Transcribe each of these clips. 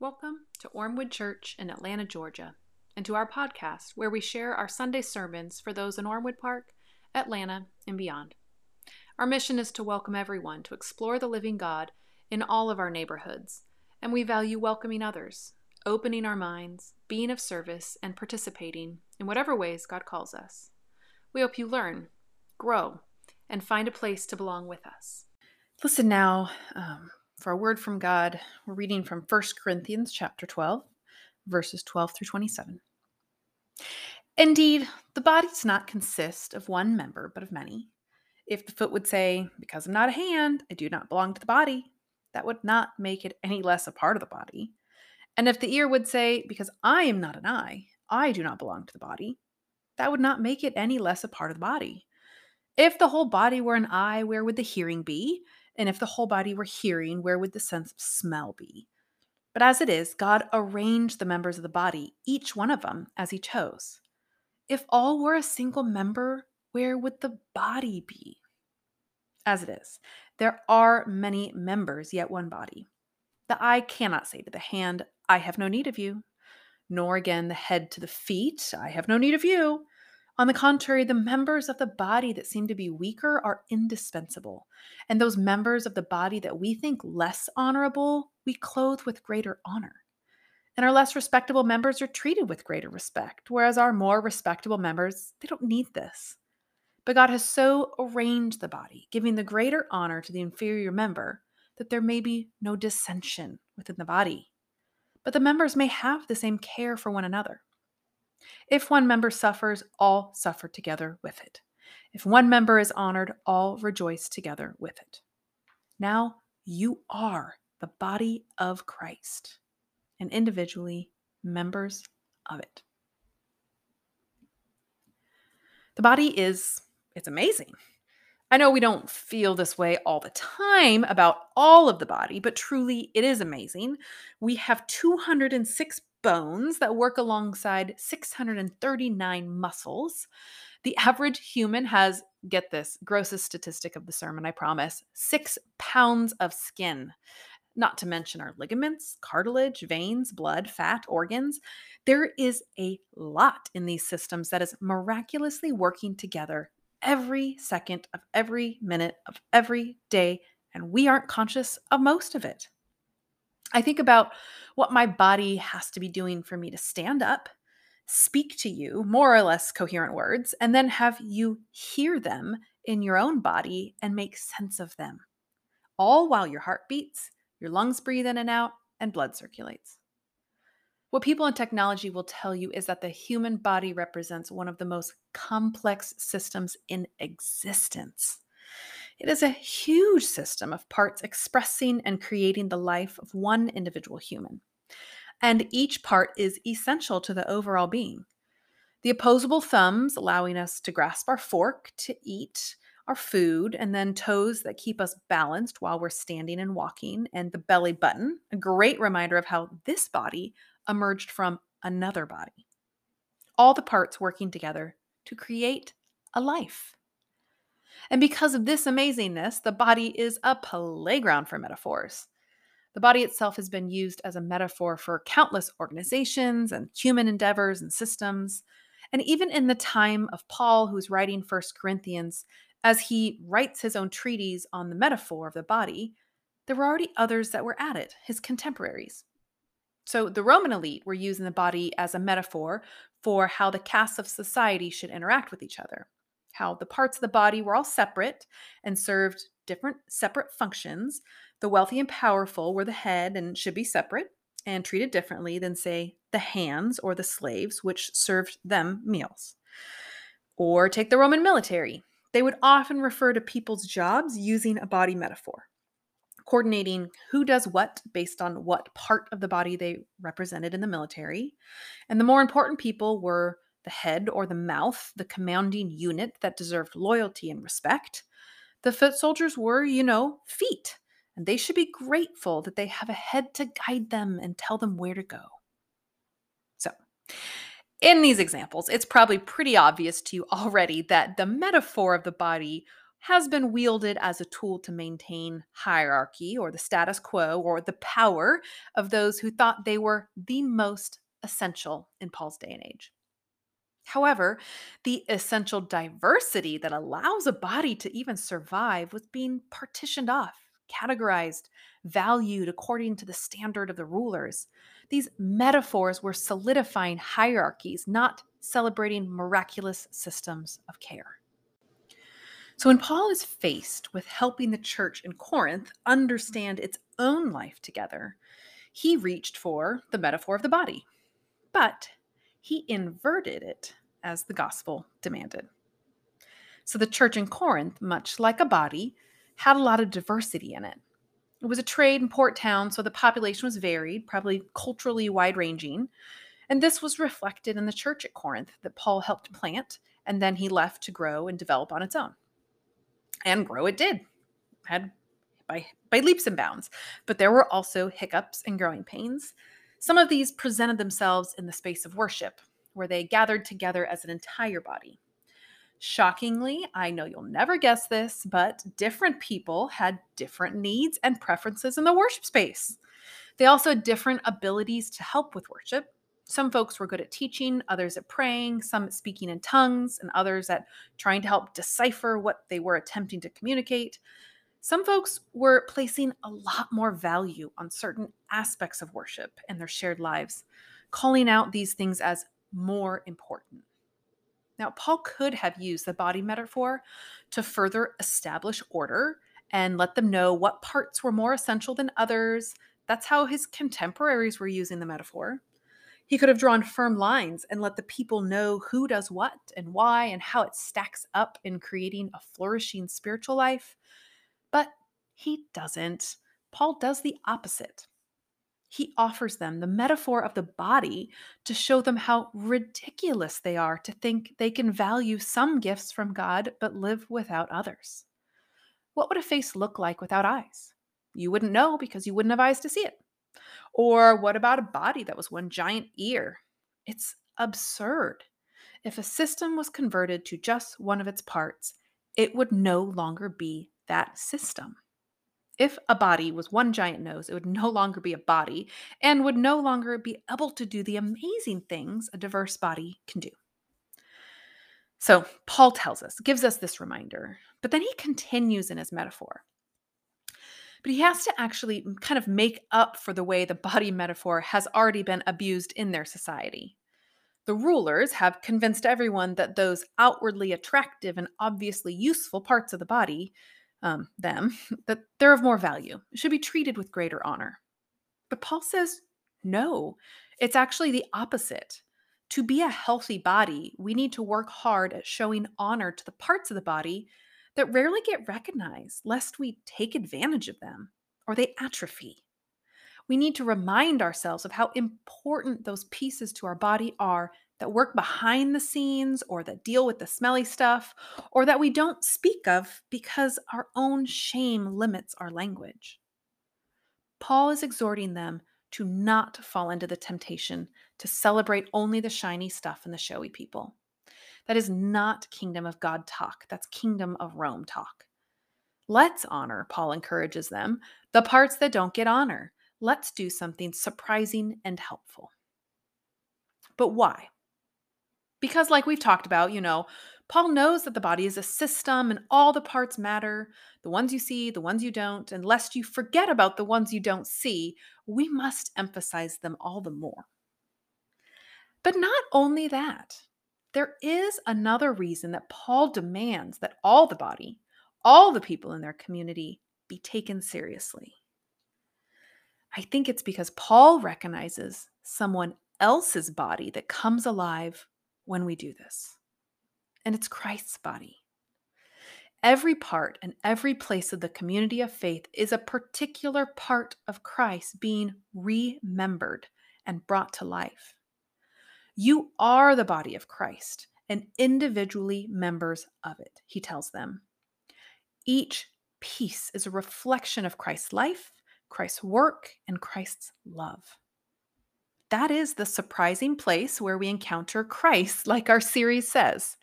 Welcome to Ormewood Church in Atlanta, Georgia, and to our podcast where we share our Sunday sermons for those in Ormewood Park, Atlanta, and beyond. Our mission is to welcome everyone to explore the living God in all of our neighborhoods, and we value welcoming others, opening our minds, being of service, and participating in whatever ways God calls us. We hope you learn, grow, and find a place to belong with us. Listen now um, for a word from God, we're reading from 1 Corinthians chapter 12, verses 12 through 27. Indeed, the body does not consist of one member, but of many. If the foot would say, Because I'm not a hand, I do not belong to the body, that would not make it any less a part of the body. And if the ear would say, Because I am not an eye, I do not belong to the body, that would not make it any less a part of the body. If the whole body were an eye, where would the hearing be? And if the whole body were hearing, where would the sense of smell be? But as it is, God arranged the members of the body, each one of them, as He chose. If all were a single member, where would the body be? As it is, there are many members, yet one body. The eye cannot say to the hand, I have no need of you, nor again the head to the feet, I have no need of you. On the contrary, the members of the body that seem to be weaker are indispensable. And those members of the body that we think less honorable, we clothe with greater honor. And our less respectable members are treated with greater respect, whereas our more respectable members, they don't need this. But God has so arranged the body, giving the greater honor to the inferior member, that there may be no dissension within the body. But the members may have the same care for one another. If one member suffers, all suffer together with it. If one member is honored, all rejoice together with it. Now you are the body of Christ and individually members of it. The body is, it's amazing. I know we don't feel this way all the time about all of the body, but truly it is amazing. We have 206 bones that work alongside 639 muscles. The average human has, get this, grossest statistic of the sermon, I promise, six pounds of skin. Not to mention our ligaments, cartilage, veins, blood, fat, organs. There is a lot in these systems that is miraculously working together every second of every minute of every day, and we aren't conscious of most of it. I think about what my body has to be doing for me to stand up, speak to you more or less coherent words, and then have you hear them in your own body and make sense of them. All while your heart beats, your lungs breathe in and out, and blood circulates. What people in technology will tell you is that the human body represents one of the most complex systems in existence. It is a huge system of parts expressing and creating the life of one individual human. And each part is essential to the overall being. The opposable thumbs, allowing us to grasp our fork to eat our food, and then toes that keep us balanced while we're standing and walking, and the belly button, a great reminder of how this body emerged from another body. All the parts working together to create a life. And because of this amazingness, the body is a playground for metaphors. The body itself has been used as a metaphor for countless organizations and human endeavors and systems. And even in the time of Paul, who's writing First Corinthians, as he writes his own treatise on the metaphor of the body, there were already others that were at it, his contemporaries. So the Roman elite were using the body as a metaphor for how the castes of society should interact with each other how the parts of the body were all separate and served different separate functions. The wealthy and powerful were the head and should be separate and treated differently than, say, the hands or the slaves, which served them meals. Or take the Roman military. They would often refer to people's jobs using a body metaphor, coordinating who does what based on what part of the body they represented in the military. And the more important people were the head or the mouth, the commanding unit that deserved loyalty and respect. The foot soldiers were, you know, feet, and they should be grateful that they have a head to guide them and tell them where to go. So, in these examples, it's probably pretty obvious to you already that the metaphor of the body has been wielded as a tool to maintain hierarchy or the status quo or the power of those who thought they were the most essential in Paul's day and age. However, the essential diversity that allows a body to even survive was being partitioned off, categorized, valued according to the standard of the rulers. These metaphors were solidifying hierarchies, not celebrating miraculous systems of care. So, when Paul is faced with helping the church in Corinth understand its own life together, he reached for the metaphor of the body, but he inverted it as the gospel demanded. So, the church in Corinth, much like a body, had a lot of diversity in it. It was a trade and port town, so the population was varied, probably culturally wide ranging. And this was reflected in the church at Corinth that Paul helped plant, and then he left to grow and develop on its own and grow it did. Had by by leaps and bounds. But there were also hiccups and growing pains. Some of these presented themselves in the space of worship where they gathered together as an entire body. Shockingly i know you'll never guess this but different people had different needs and preferences in the worship space. They also had different abilities to help with worship some folks were good at teaching, others at praying, some at speaking in tongues, and others at trying to help decipher what they were attempting to communicate. Some folks were placing a lot more value on certain aspects of worship and their shared lives, calling out these things as more important. Now, Paul could have used the body metaphor to further establish order and let them know what parts were more essential than others. That's how his contemporaries were using the metaphor. He could have drawn firm lines and let the people know who does what and why and how it stacks up in creating a flourishing spiritual life. But he doesn't. Paul does the opposite. He offers them the metaphor of the body to show them how ridiculous they are to think they can value some gifts from God but live without others. What would a face look like without eyes? You wouldn't know because you wouldn't have eyes to see it. Or what about a body that was one giant ear? It's absurd. If a system was converted to just one of its parts, it would no longer be that system. If a body was one giant nose, it would no longer be a body and would no longer be able to do the amazing things a diverse body can do. So, Paul tells us, gives us this reminder, but then he continues in his metaphor but he has to actually kind of make up for the way the body metaphor has already been abused in their society. The rulers have convinced everyone that those outwardly attractive and obviously useful parts of the body, um, them, that they're of more value, should be treated with greater honor. But Paul says, no, it's actually the opposite. To be a healthy body, we need to work hard at showing honor to the parts of the body that rarely get recognized, lest we take advantage of them or they atrophy. We need to remind ourselves of how important those pieces to our body are that work behind the scenes or that deal with the smelly stuff or that we don't speak of because our own shame limits our language. Paul is exhorting them to not fall into the temptation to celebrate only the shiny stuff and the showy people. That is not kingdom of God talk. That's kingdom of Rome talk. Let's honor, Paul encourages them, the parts that don't get honor. Let's do something surprising and helpful. But why? Because, like we've talked about, you know, Paul knows that the body is a system and all the parts matter the ones you see, the ones you don't. And lest you forget about the ones you don't see, we must emphasize them all the more. But not only that, there is another reason that Paul demands that all the body, all the people in their community, be taken seriously. I think it's because Paul recognizes someone else's body that comes alive when we do this. And it's Christ's body. Every part and every place of the community of faith is a particular part of Christ being remembered and brought to life. You are the body of Christ and individually members of it, he tells them. Each piece is a reflection of Christ's life, Christ's work, and Christ's love. That is the surprising place where we encounter Christ, like our series says.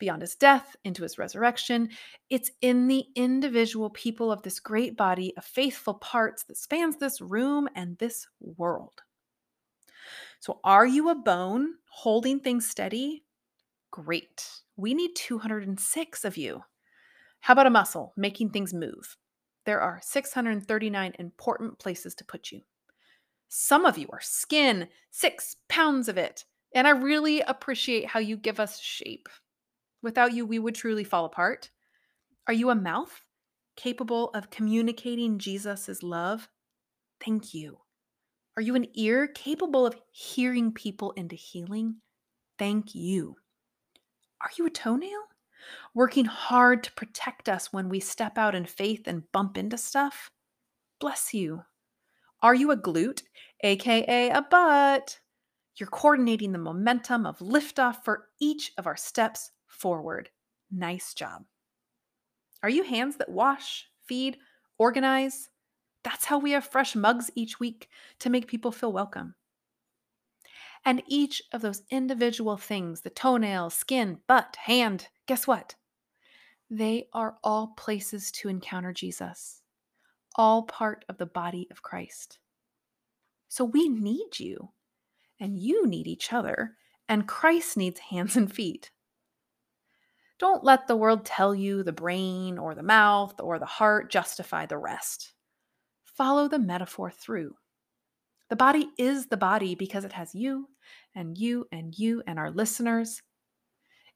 Beyond his death, into his resurrection, it's in the individual people of this great body of faithful parts that spans this room and this world. So, are you a bone holding things steady? Great. We need 206 of you. How about a muscle making things move? There are 639 important places to put you. Some of you are skin, six pounds of it. And I really appreciate how you give us shape. Without you, we would truly fall apart. Are you a mouth capable of communicating Jesus' love? Thank you. Are you an ear capable of hearing people into healing? Thank you. Are you a toenail? Working hard to protect us when we step out in faith and bump into stuff? Bless you. Are you a glute, aka a butt? You're coordinating the momentum of liftoff for each of our steps forward. Nice job. Are you hands that wash, feed, organize? That's how we have fresh mugs each week to make people feel welcome. And each of those individual things the toenail, skin, butt, hand guess what? They are all places to encounter Jesus all part of the body of Christ. So we need you, and you need each other, and Christ needs hands and feet. Don't let the world tell you the brain or the mouth or the heart justify the rest. Follow the metaphor through. The body is the body because it has you and you and you and our listeners.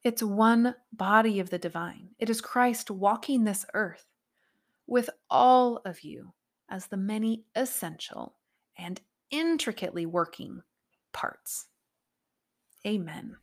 It's one body of the divine. It is Christ walking this earth with all of you as the many essential and intricately working parts. Amen.